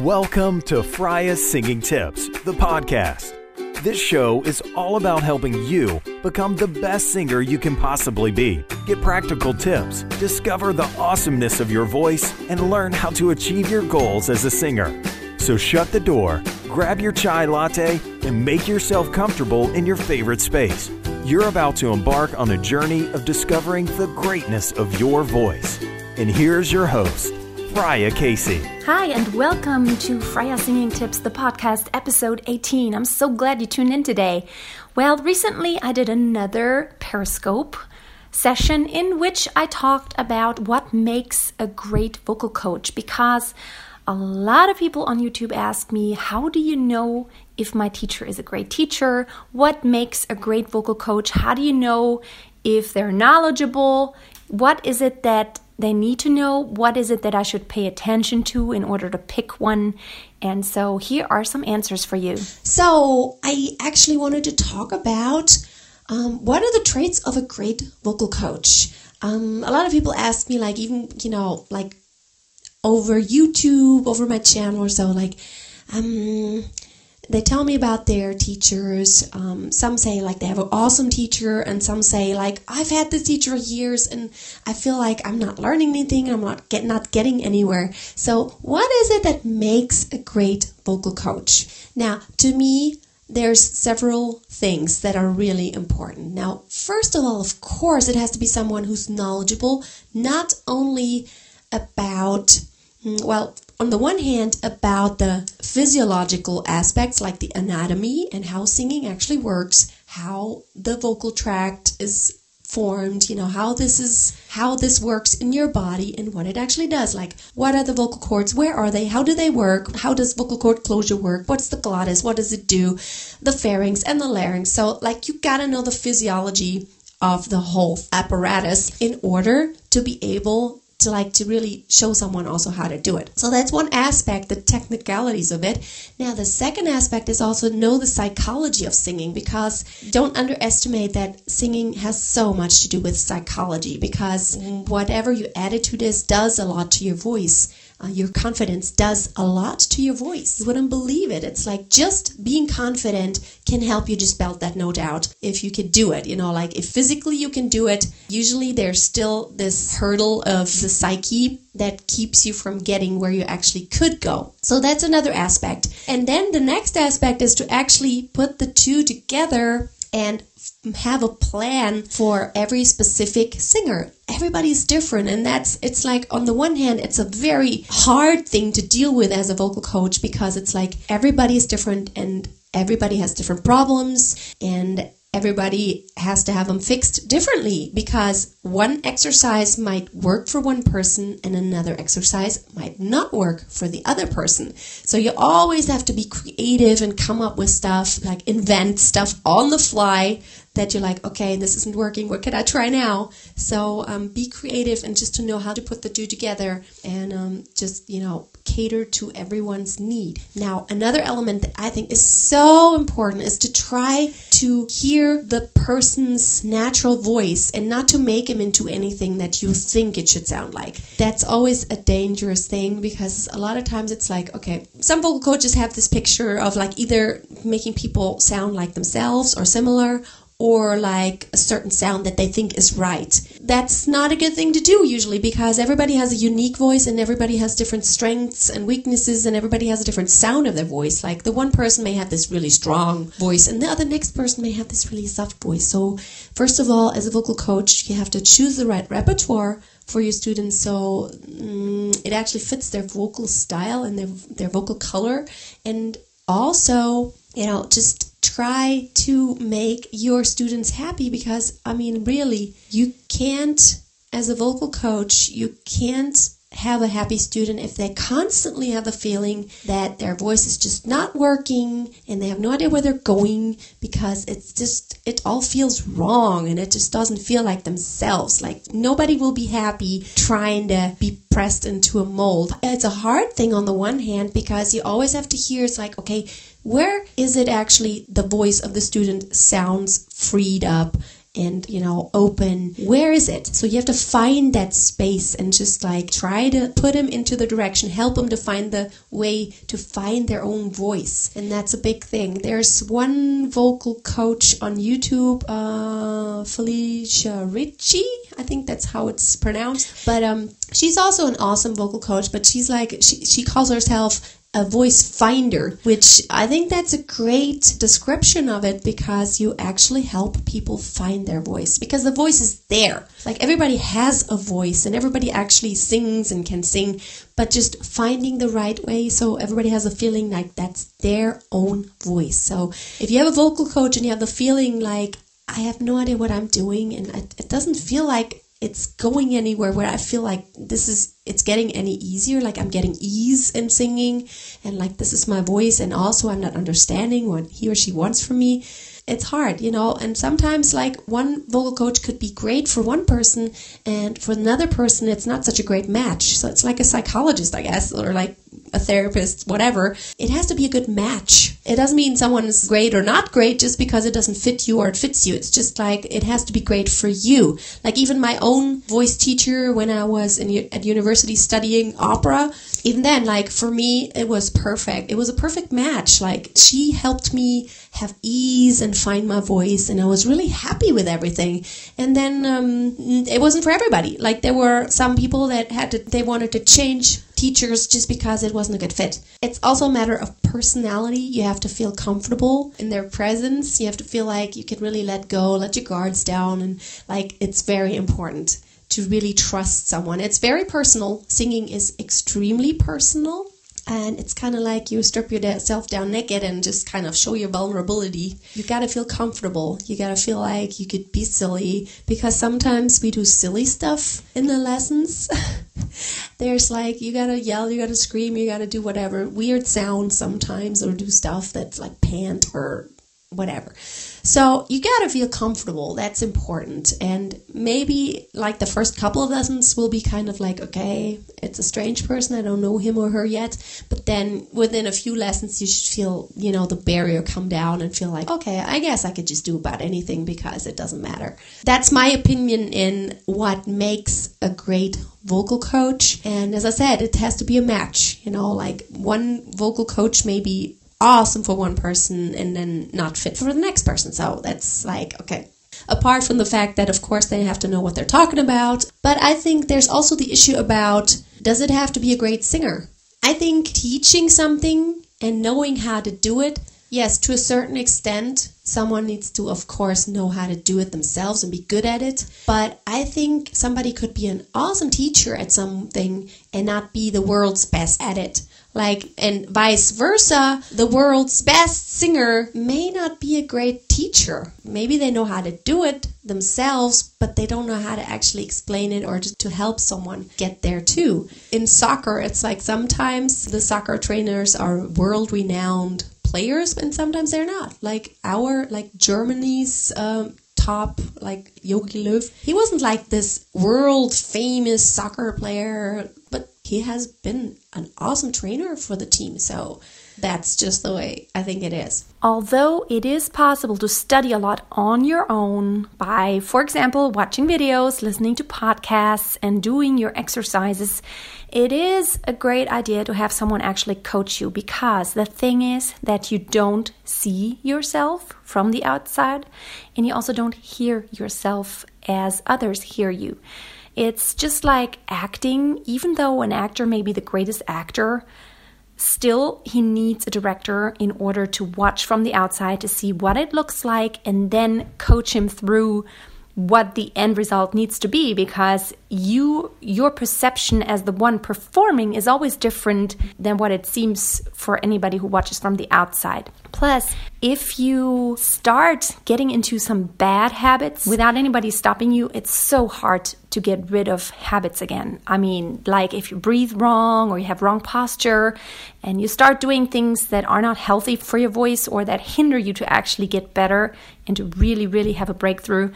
Welcome to Freya's Singing Tips, the podcast. This show is all about helping you become the best singer you can possibly be. Get practical tips, discover the awesomeness of your voice, and learn how to achieve your goals as a singer. So shut the door, grab your chai latte, and make yourself comfortable in your favorite space. You're about to embark on a journey of discovering the greatness of your voice. And here's your host, Freya Casey. Hi, and welcome to Freya Singing Tips, the podcast, episode 18. I'm so glad you tuned in today. Well, recently I did another Periscope session in which I talked about what makes a great vocal coach because a lot of people on YouTube ask me, How do you know if my teacher is a great teacher? What makes a great vocal coach? How do you know if they're knowledgeable? What is it that they need to know what is it that I should pay attention to in order to pick one. And so here are some answers for you. So I actually wanted to talk about um, what are the traits of a great vocal coach. Um, a lot of people ask me, like even you know, like over YouTube, over my channel or so, like, um, they tell me about their teachers. Um, some say like they have an awesome teacher, and some say like I've had this teacher years, and I feel like I'm not learning anything, and I'm not get not getting anywhere. So, what is it that makes a great vocal coach? Now, to me, there's several things that are really important. Now, first of all, of course, it has to be someone who's knowledgeable, not only about Mm, well on the one hand, about the physiological aspects like the anatomy and how singing actually works, how the vocal tract is formed, you know, how this is how this works in your body and what it actually does. Like what are the vocal cords? Where are they? How do they work? How does vocal cord closure work? What's the glottis? What does it do? The pharynx and the larynx. So like you got to know the physiology of the whole apparatus in order to be able to like to really show someone also how to do it. So that's one aspect, the technicalities of it. Now the second aspect is also know the psychology of singing because don't underestimate that singing has so much to do with psychology because mm-hmm. whatever your attitude is does a lot to your voice uh, your confidence does a lot to your voice. You wouldn't believe it. It's like just being confident can help you just belt that note out if you can do it. You know, like if physically you can do it, usually there's still this hurdle of the psyche that keeps you from getting where you actually could go. So that's another aspect. And then the next aspect is to actually put the two together and have a plan for every specific singer. Everybody's different, and that's it's like on the one hand, it's a very hard thing to deal with as a vocal coach because it's like everybody's different and everybody has different problems and everybody has to have them fixed differently because one exercise might work for one person and another exercise might not work for the other person. So you always have to be creative and come up with stuff, like invent stuff on the fly that you're like, okay, this isn't working. What can I try now? So um, be creative and just to know how to put the two together and um, just, you know, cater to everyone's need. Now, another element that I think is so important is to try to hear the person's natural voice and not to make him into anything that you think it should sound like. That's always a dangerous thing because a lot of times it's like, okay, some vocal coaches have this picture of like either making people sound like themselves or similar or like a certain sound that they think is right. That's not a good thing to do usually because everybody has a unique voice and everybody has different strengths and weaknesses and everybody has a different sound of their voice. Like the one person may have this really strong voice and the other next person may have this really soft voice. So, first of all, as a vocal coach, you have to choose the right repertoire for your students so mm, it actually fits their vocal style and their their vocal color and also, you know, just try to make your students happy because I mean, really, you can't, as a vocal coach, you can't have a happy student if they constantly have the feeling that their voice is just not working and they have no idea where they're going because it's just it all feels wrong and it just doesn't feel like themselves. Like nobody will be happy trying to be pressed into a mold. It's a hard thing on the one hand because you always have to hear it's like okay where is it actually the voice of the student sounds freed up and you know open? Where is it? So you have to find that space and just like try to put them into the direction. Help them to find the way to find their own voice. And that's a big thing. There's one vocal coach on youtube uh, felicia Ricci, i think that's how it's pronounced. But um she's also an awesome vocal coach but she's like she, she calls herself a voice finder, which I think that's a great description of it because you actually help people find their voice because the voice is there. Like everybody has a voice and everybody actually sings and can sing, but just finding the right way so everybody has a feeling like that's their own voice. So if you have a vocal coach and you have the feeling like, I have no idea what I'm doing and it doesn't feel like it's going anywhere where I feel like this is it's getting any easier like I'm getting ease in singing and like this is my voice and also I'm not understanding what he or she wants from me. It's hard you know and sometimes like one vocal coach could be great for one person and for another person it's not such a great match. So it's like a psychologist I guess or like a therapist, whatever, it has to be a good match. It doesn't mean someone is great or not great just because it doesn't fit you or it fits you. It's just like it has to be great for you. Like even my own voice teacher when I was in, at university studying opera, even then, like for me, it was perfect. It was a perfect match. Like she helped me have ease and find my voice, and I was really happy with everything. And then um, it wasn't for everybody. Like there were some people that had to, they wanted to change teachers just because it wasn't a good fit. It's also a matter of personality. You have to feel comfortable in their presence. You have to feel like you can really let go, let your guards down, and like it's very important to really trust someone. It's very personal. Singing is extremely personal. And it's kind of like you strip yourself down naked and just kind of show your vulnerability. You gotta feel comfortable. You gotta feel like you could be silly because sometimes we do silly stuff in the lessons. There's like, you gotta yell, you gotta scream, you gotta do whatever. Weird sounds sometimes or do stuff that's like pant or whatever. So you got to feel comfortable. That's important. And maybe like the first couple of lessons will be kind of like, okay, it's a strange person. I don't know him or her yet. But then within a few lessons, you should feel, you know, the barrier come down and feel like, okay, I guess I could just do about anything because it doesn't matter. That's my opinion in what makes a great vocal coach. And as I said, it has to be a match. You know, like one vocal coach may be awesome for one person and then not fit for the next person. So that's like, okay. Apart from the fact that, of course, they have to know what they're talking about. But I think there's also the issue about does it have to be a great singer? I think teaching something and knowing how to do it, yes, to a certain extent, someone needs to, of course, know how to do it themselves and be good at it. But I think somebody could be an awesome teacher at something and not be the world's best at it. Like, and vice versa, the world's best singer may not be a great teacher. Maybe they know how to do it themselves, but they don't know how to actually explain it or just to help someone get there too. In soccer, it's like sometimes the soccer trainers are world renowned players and sometimes they're not like our like germany's um, top like Jogi Löw. He wasn't like this world famous soccer player, but he has been an awesome trainer for the team. So that's just the way I think it is. Although it is possible to study a lot on your own by, for example, watching videos, listening to podcasts, and doing your exercises, it is a great idea to have someone actually coach you because the thing is that you don't see yourself from the outside and you also don't hear yourself as others hear you. It's just like acting, even though an actor may be the greatest actor, still he needs a director in order to watch from the outside to see what it looks like and then coach him through what the end result needs to be because you your perception as the one performing is always different than what it seems for anybody who watches from the outside. Plus if you start getting into some bad habits without anybody stopping you it's so hard to get rid of habits again. I mean like if you breathe wrong or you have wrong posture and you start doing things that are not healthy for your voice or that hinder you to actually get better and to really really have a breakthrough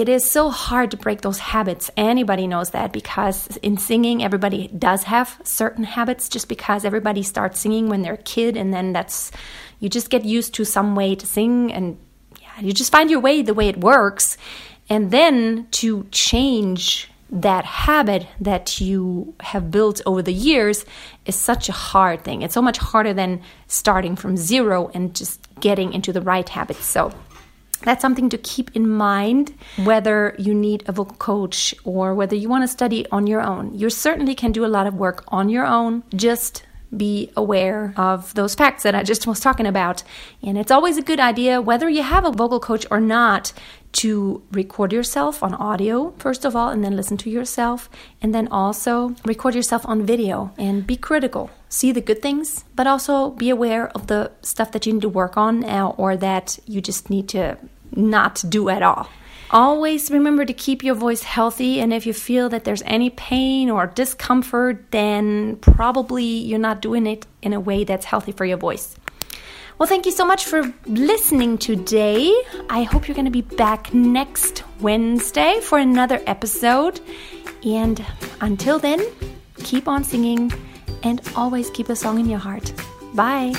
it is so hard to break those habits. Anybody knows that because in singing, everybody does have certain habits just because everybody starts singing when they're a kid, and then that's you just get used to some way to sing, and yeah, You just find your way the way it works. And then to change that habit that you have built over the years is such a hard thing. It's so much harder than starting from zero and just getting into the right habits. So that's something to keep in mind whether you need a vocal coach or whether you want to study on your own. You certainly can do a lot of work on your own. Just be aware of those facts that I just was talking about. And it's always a good idea, whether you have a vocal coach or not, to record yourself on audio, first of all, and then listen to yourself. And then also record yourself on video and be critical. See the good things, but also be aware of the stuff that you need to work on now or that you just need to not do at all. Always remember to keep your voice healthy, and if you feel that there's any pain or discomfort, then probably you're not doing it in a way that's healthy for your voice. Well, thank you so much for listening today. I hope you're going to be back next Wednesday for another episode. And until then, keep on singing and always keep a song in your heart. Bye.